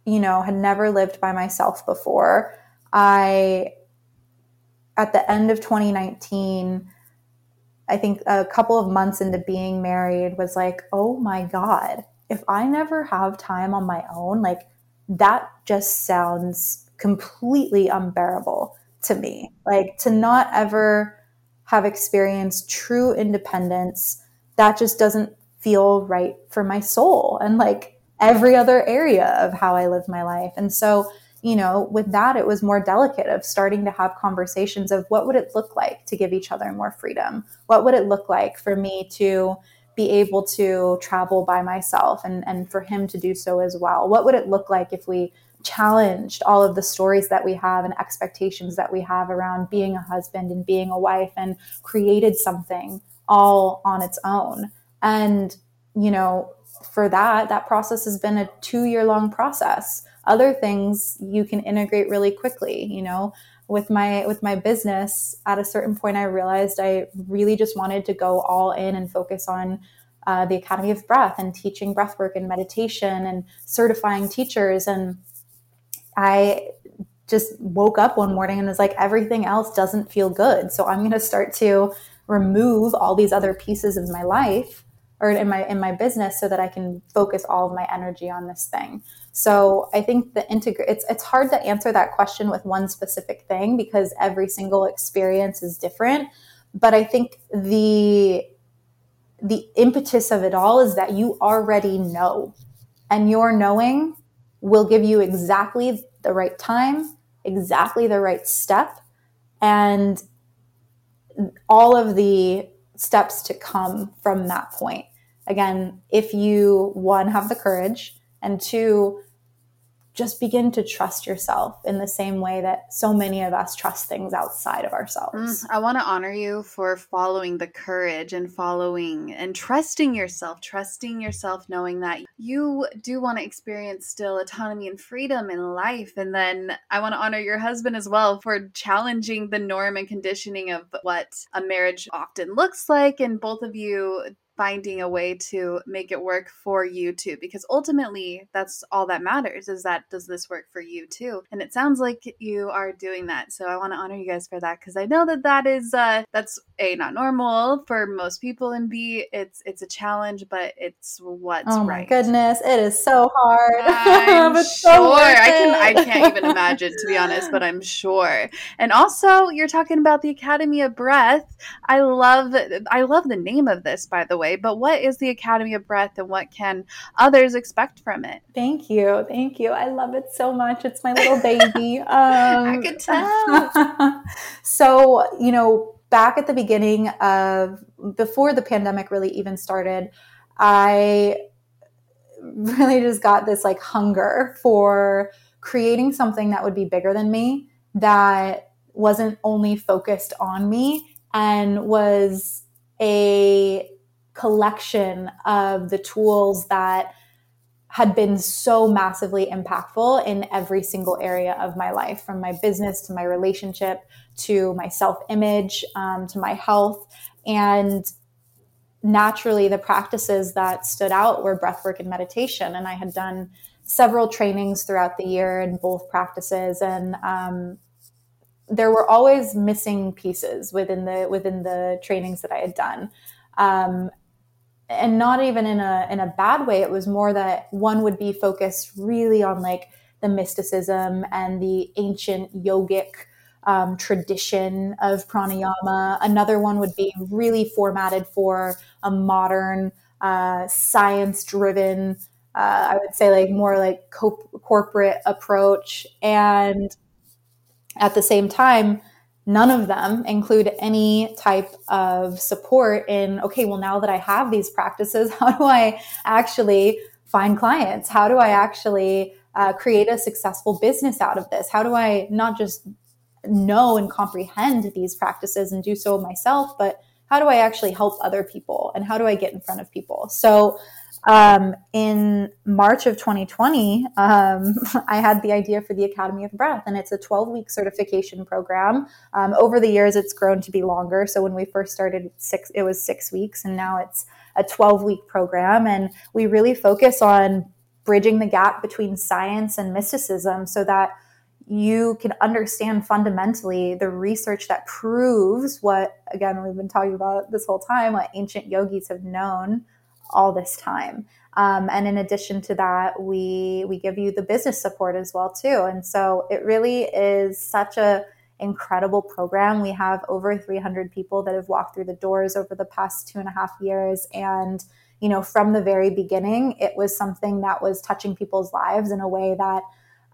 you know, had never lived by myself before. I, at the end of 2019, I think a couple of months into being married was like, oh my God, if I never have time on my own, like that just sounds completely unbearable to me. Like to not ever have experienced true independence, that just doesn't feel right for my soul and like every other area of how I live my life. And so, you know, with that, it was more delicate of starting to have conversations of what would it look like to give each other more freedom? What would it look like for me to be able to travel by myself and, and for him to do so as well? What would it look like if we challenged all of the stories that we have and expectations that we have around being a husband and being a wife and created something all on its own. And, you know, for that, that process has been a two year long process. Other things you can integrate really quickly, you know. With my with my business, at a certain point, I realized I really just wanted to go all in and focus on uh, the Academy of Breath and teaching breathwork and meditation and certifying teachers and I just woke up one morning and was like, everything else doesn't feel good. So I'm going to start to remove all these other pieces of my life or in my in my business so that I can focus all of my energy on this thing. So I think the integrate it's it's hard to answer that question with one specific thing because every single experience is different. But I think the the impetus of it all is that you already know. And your knowing will give you exactly the right time, exactly the right step, and all of the steps to come from that point. Again, if you, one, have the courage, and two, just begin to trust yourself in the same way that so many of us trust things outside of ourselves. Mm, I want to honor you for following the courage and following and trusting yourself, trusting yourself, knowing that you do want to experience still autonomy and freedom in life. And then I want to honor your husband as well for challenging the norm and conditioning of what a marriage often looks like. And both of you finding a way to make it work for you too because ultimately that's all that matters is that does this work for you too? And it sounds like you are doing that so i want to honor you guys for that because i know that that is uh that's a not normal for most people and b it's it's a challenge but it's what's right. oh my right. goodness it is so hard. I'm sure. so i can i can't even imagine to be honest but i'm sure. And also you're talking about the academy of breath. I love i love the name of this by the way but what is the academy of breath and what can others expect from it Thank you. Thank you. I love it so much. It's my little baby. Um, could tell. so, you know, back at the beginning of before the pandemic really even started, I really just got this like hunger for creating something that would be bigger than me that wasn't only focused on me and was a collection of the tools that had been so massively impactful in every single area of my life from my business to my relationship to my self image um, to my health. And naturally, the practices that stood out were breathwork and meditation. And I had done several trainings throughout the year in both practices. And um, there were always missing pieces within the within the trainings that I had done. Um, and not even in a in a bad way. It was more that one would be focused really on like the mysticism and the ancient yogic um, tradition of pranayama. Another one would be really formatted for a modern uh, science driven uh, i would say like more like co- corporate approach. And at the same time none of them include any type of support in okay well now that i have these practices how do i actually find clients? How do i actually uh, create a successful business out of this? How do i not just know and comprehend these practices and do so myself but how do i actually help other people? And how do i get in front of people? So um, in March of 2020, um, I had the idea for the Academy of Breath, and it's a 12 week certification program. Um, over the years, it's grown to be longer. So when we first started, six it was six weeks, and now it's a 12 week program, and we really focus on bridging the gap between science and mysticism, so that you can understand fundamentally the research that proves what again we've been talking about this whole time what ancient yogis have known all this time. Um, and in addition to that, we we give you the business support as well too. And so it really is such a incredible program. We have over 300 people that have walked through the doors over the past two and a half years, and you know, from the very beginning, it was something that was touching people's lives in a way that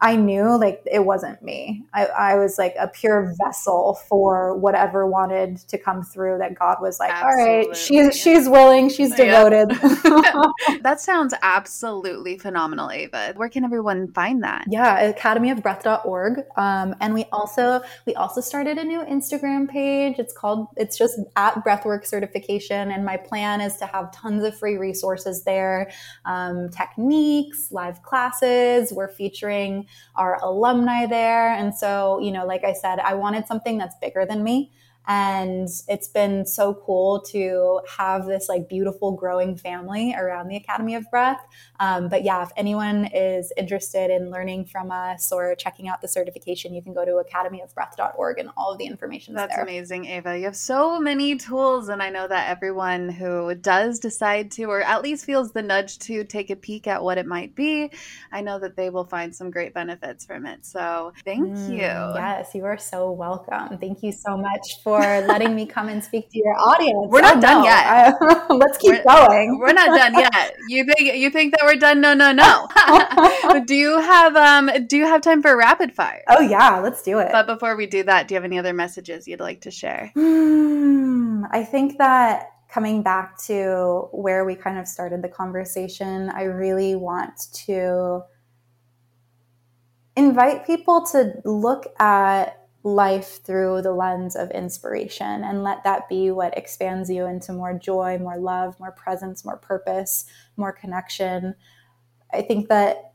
I knew like it wasn't me. I, I, was like a pure vessel for whatever wanted to come through. That God was like, absolutely. all right, she's she's willing, she's devoted. that sounds absolutely phenomenal, Ava. Where can everyone find that? Yeah, academyofbreath.org. Um, and we also we also started a new Instagram page. It's called it's just at Breathwork Certification, and my plan is to have tons of free resources there, um, techniques, live classes. We're featuring our alumni there. And so, you know, like I said, I wanted something that's bigger than me. And it's been so cool to have this like beautiful growing family around the Academy of Breath. Um, but yeah, if anyone is interested in learning from us or checking out the certification, you can go to academyofbreath.org and all of the information That's there. amazing, Ava. You have so many tools. And I know that everyone who does decide to, or at least feels the nudge to take a peek at what it might be, I know that they will find some great benefits from it. So thank mm, you. Yes, you are so welcome. Thank you so much for for letting me come and speak to your audience. We're not oh, done no. yet. I, let's keep we're, going. We're not done yet. You think you think that we're done? No, no, no. do you have um do you have time for rapid fire? Oh yeah, let's do it. But before we do that, do you have any other messages you'd like to share? Hmm, I think that coming back to where we kind of started the conversation, I really want to invite people to look at life through the lens of inspiration and let that be what expands you into more joy, more love, more presence, more purpose, more connection. I think that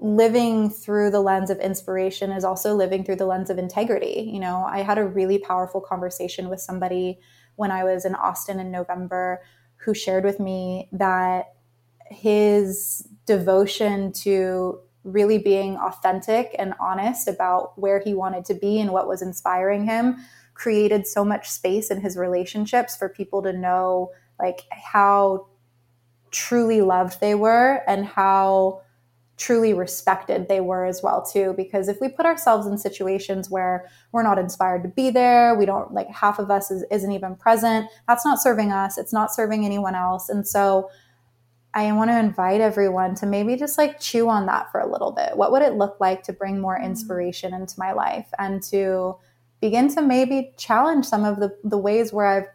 living through the lens of inspiration is also living through the lens of integrity. You know, I had a really powerful conversation with somebody when I was in Austin in November who shared with me that his devotion to really being authentic and honest about where he wanted to be and what was inspiring him created so much space in his relationships for people to know like how truly loved they were and how truly respected they were as well too. Because if we put ourselves in situations where we're not inspired to be there we don't like half of us is, isn't even present that's not serving us it's not serving anyone else. And so i want to invite everyone to maybe just like chew on that for a little bit what would it look like to bring more mm-hmm. inspiration into my life and to begin to maybe challenge some of the, the ways where i've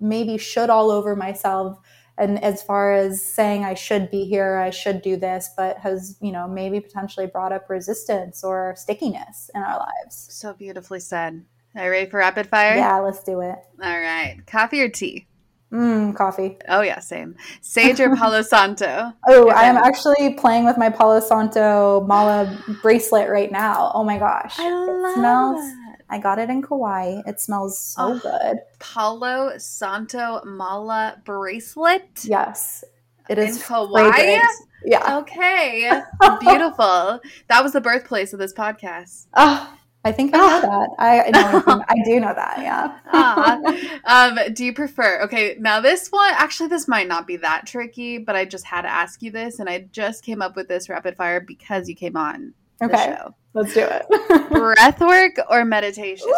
maybe should all over myself and as far as saying I should be here, I should do this, but has, you know, maybe potentially brought up resistance or stickiness in our lives. So beautifully said. Are you ready for rapid fire? Yeah, let's do it. All right. Coffee or tea? Mm, coffee. Oh yeah, same. Sage or Palo Santo? Oh, I am actually playing with my Palo Santo mala bracelet right now. Oh my gosh. I love it smells that. I got it in Kauai. It smells so Oh. good. Palo Santo Mala bracelet Yes. It is in is Hawaii. Yeah. Okay, beautiful. That was the birthplace of this podcast. Oh, I think I know that. I know. I do know that. Yeah. Ah. um, do you prefer? Okay, now this one actually this might not be that tricky, but I just had to ask you this, and I just came up with this rapid fire because you came on the Okay. show. Let's do it. Breath work or meditation?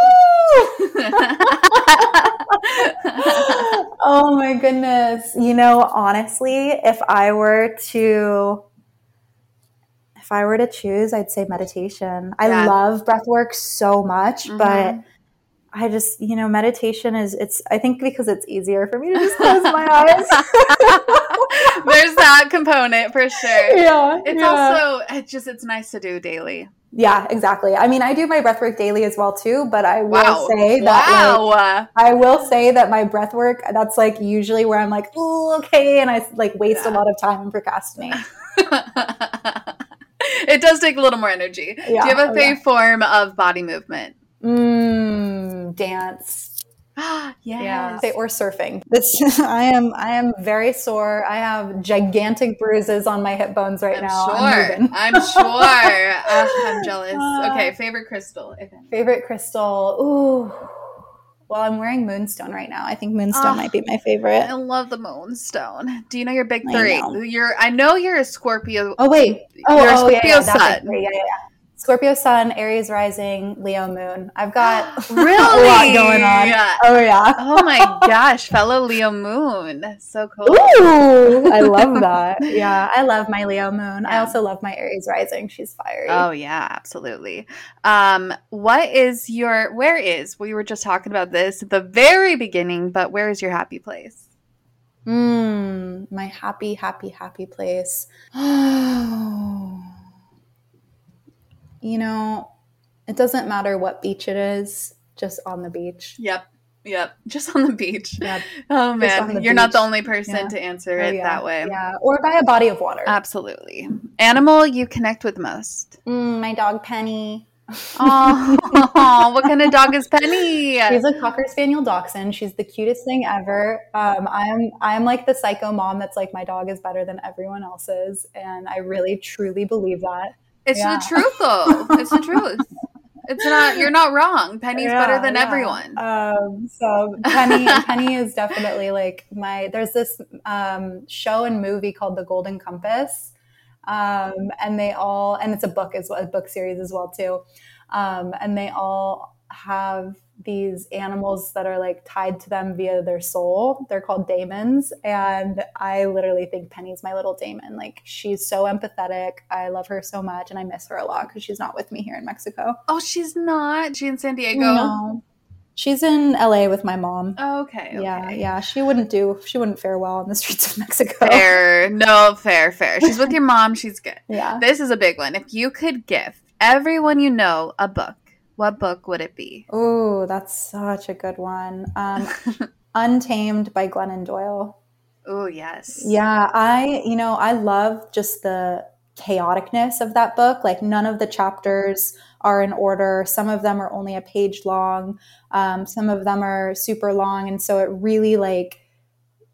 oh my goodness. You know, honestly, if I were to if I were to choose, I'd say meditation. I Yeah. love breath work so much, but Mhm. I just, you know, meditation is it's I think because it's easier for me to just close my eyes. There's that component for sure. yeah. It's yeah. also it's just it's nice to do daily. Yeah, exactly. I mean, I do my breath work daily as well too, but I will Wow. say that like, wow. I will say that my breath work, that's like usually where I'm like, oh, okay. And I like waste a lot of time and procrastinate. it does take a little more energy. do you have a oh, favorite form of body movement? Mmm, dance. yes. Say- Or surfing. This, I am, I am very sore. I have gigantic bruises on my hip bones right I'm now. sure. moving. I'm sure. Ugh, I'm jealous. Uh, Okay, favorite crystal. Favorite crystal. Ooh. Well, I'm wearing moonstone right now. I think moonstone Ah. might be my favorite. I love the moonstone. Do you know your big I three? know. You're I know you're a Scorpio. Oh wait. Oh, You're a oh yeah, Scorpio yeah, that sun. three. Yeah, yeah, yeah. Scorpio Sun, Aries Rising, Leo Moon. I've got Really? a lot going on. Yeah. Oh yeah. Oh my gosh, fellow Leo moon. So cool. Ooh, I love that. Yeah, I love my Leo Moon. I also love my Aries Rising. She's fiery. Oh yeah, absolutely. Um, what is your where is we were just talking about this at the very beginning, but where is your happy place? Mm, my happy, happy, happy place. you know, it doesn't matter what beach it is, just on the beach. Yep. Yep. Just on the beach. Yep. Oh man, you're not the only person Yeah. to answer Oh, it yeah. that way. Yeah, or by a body of water. Absolutely. Animal you connect with most. Mm, my dog Penny. Oh, what kind of dog is Penny? She's a cocker spaniel dachshund. She's the cutest thing ever. Um, I'm I'm like the psycho mom that's like my dog is better than everyone else's, and I really truly believe that. It's Yeah. the truth, though. It's the truth. It's not. You're not wrong. Penny's better than yeah. everyone. Um, so Penny Penny is definitely like my. There's this um, show and movie called The Golden Compass, um, and they all and it's a book as well, a book series as well too, um, and they all have these animals that are like tied to them via their soul. They're called daemons, and I literally think Penny's my little daemon. Like she's so empathetic. I love her so much, and I miss her a lot because she's not with me here in Mexico. oh, she's not. She in San Diego. No. She's in LA with my mom. Oh, okay. okay. Yeah, yeah. She wouldn't do. She wouldn't fare well on the streets of Mexico. Fair. No, fair, fair. She's with your mom. She's good. Yeah. This is a big one. If you could gift everyone you know a book, what book would it be? Oh, that's such a good one. Um, Untamed by Glennon Doyle. Oh, yes. Yeah, I, you know, I love just the chaoticness of that book. Like none of the chapters are in order. Some of them are only a page long. Um, some of them are super long, and so it really like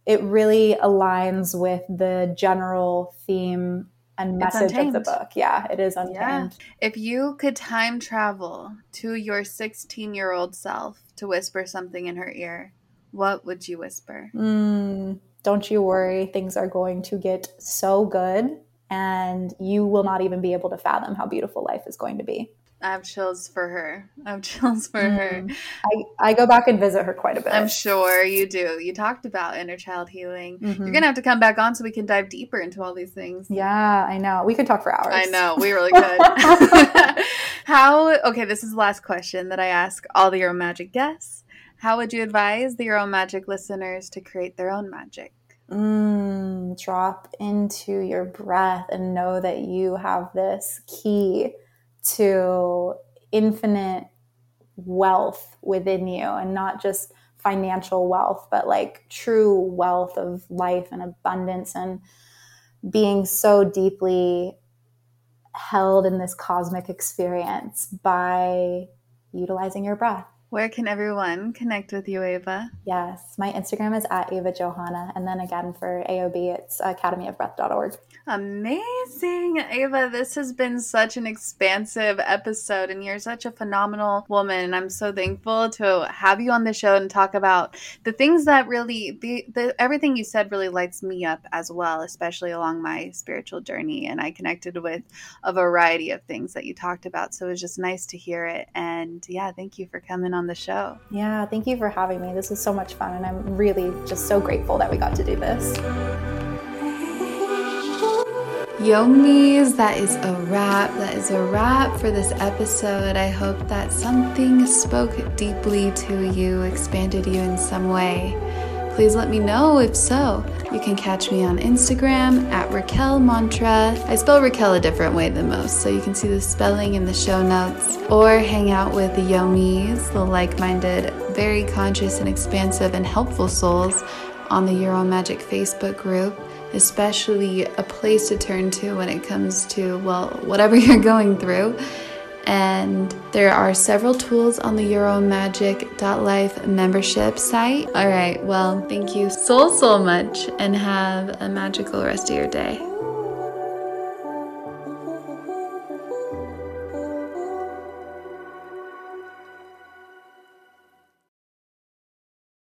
it really aligns with the general theme and message of the book. Yeah, it is untamed. Yeah. If you could time travel to your 16 year old self to whisper something in her ear, what would you whisper? Mm, don't you worry, things are going to get so good, and you will not even be able to fathom how beautiful life is going to be. I have chills for her. I have chills for mm. her. I, I go back and visit her quite a bit. I'm sure you do. You talked about inner child healing. Mm-hmm. You're going to have to come back on so we can dive deeper into all these things. Yeah, I know. We could talk for hours. I know. We really could. How, okay, this is the last question that I ask all the Your Own Magic guests. How would you advise the Your Own Magic listeners to create their own magic? Mm, drop into your breath and know that you have this key to infinite wealth within you and not just financial wealth, but like true wealth of life and abundance and being so deeply held in this cosmic experience by utilizing your breath. Where can everyone connect with you, Ava? Yes, my Instagram is at Ava Johanna. And then again for AOB, it's academyofbreath.org. Amazing. Ava, this has been such an expansive episode, and you're such a phenomenal woman. And I'm so thankful to have you on the show and talk about the things that really, the, the everything you said really lights me up as well, especially along my spiritual journey. And I connected with a variety of things that you talked about. So it was just nice to hear it. And yeah, thank you for coming on the show. Yeah, thank you for having me. This was so much fun, and I'm really just so grateful that we got to do this. Yomis, that is a wrap. That is a wrap for this episode. I hope that something spoke deeply to you, expanded you in some way. Please let me know if so. You can catch me on Instagram at Raquel Mantra. I spell Raquel a different way than most, so you can see the spelling in the show notes. Or hang out with the Yomis, the like minded, very conscious and expansive and helpful souls on the Own Magic Facebook group especially a place to turn to when it comes to, well, whatever you're going through. And there are several tools on the YourOwnMagic.life membership site. All right, well, thank you so, so much and have a magical rest of your day.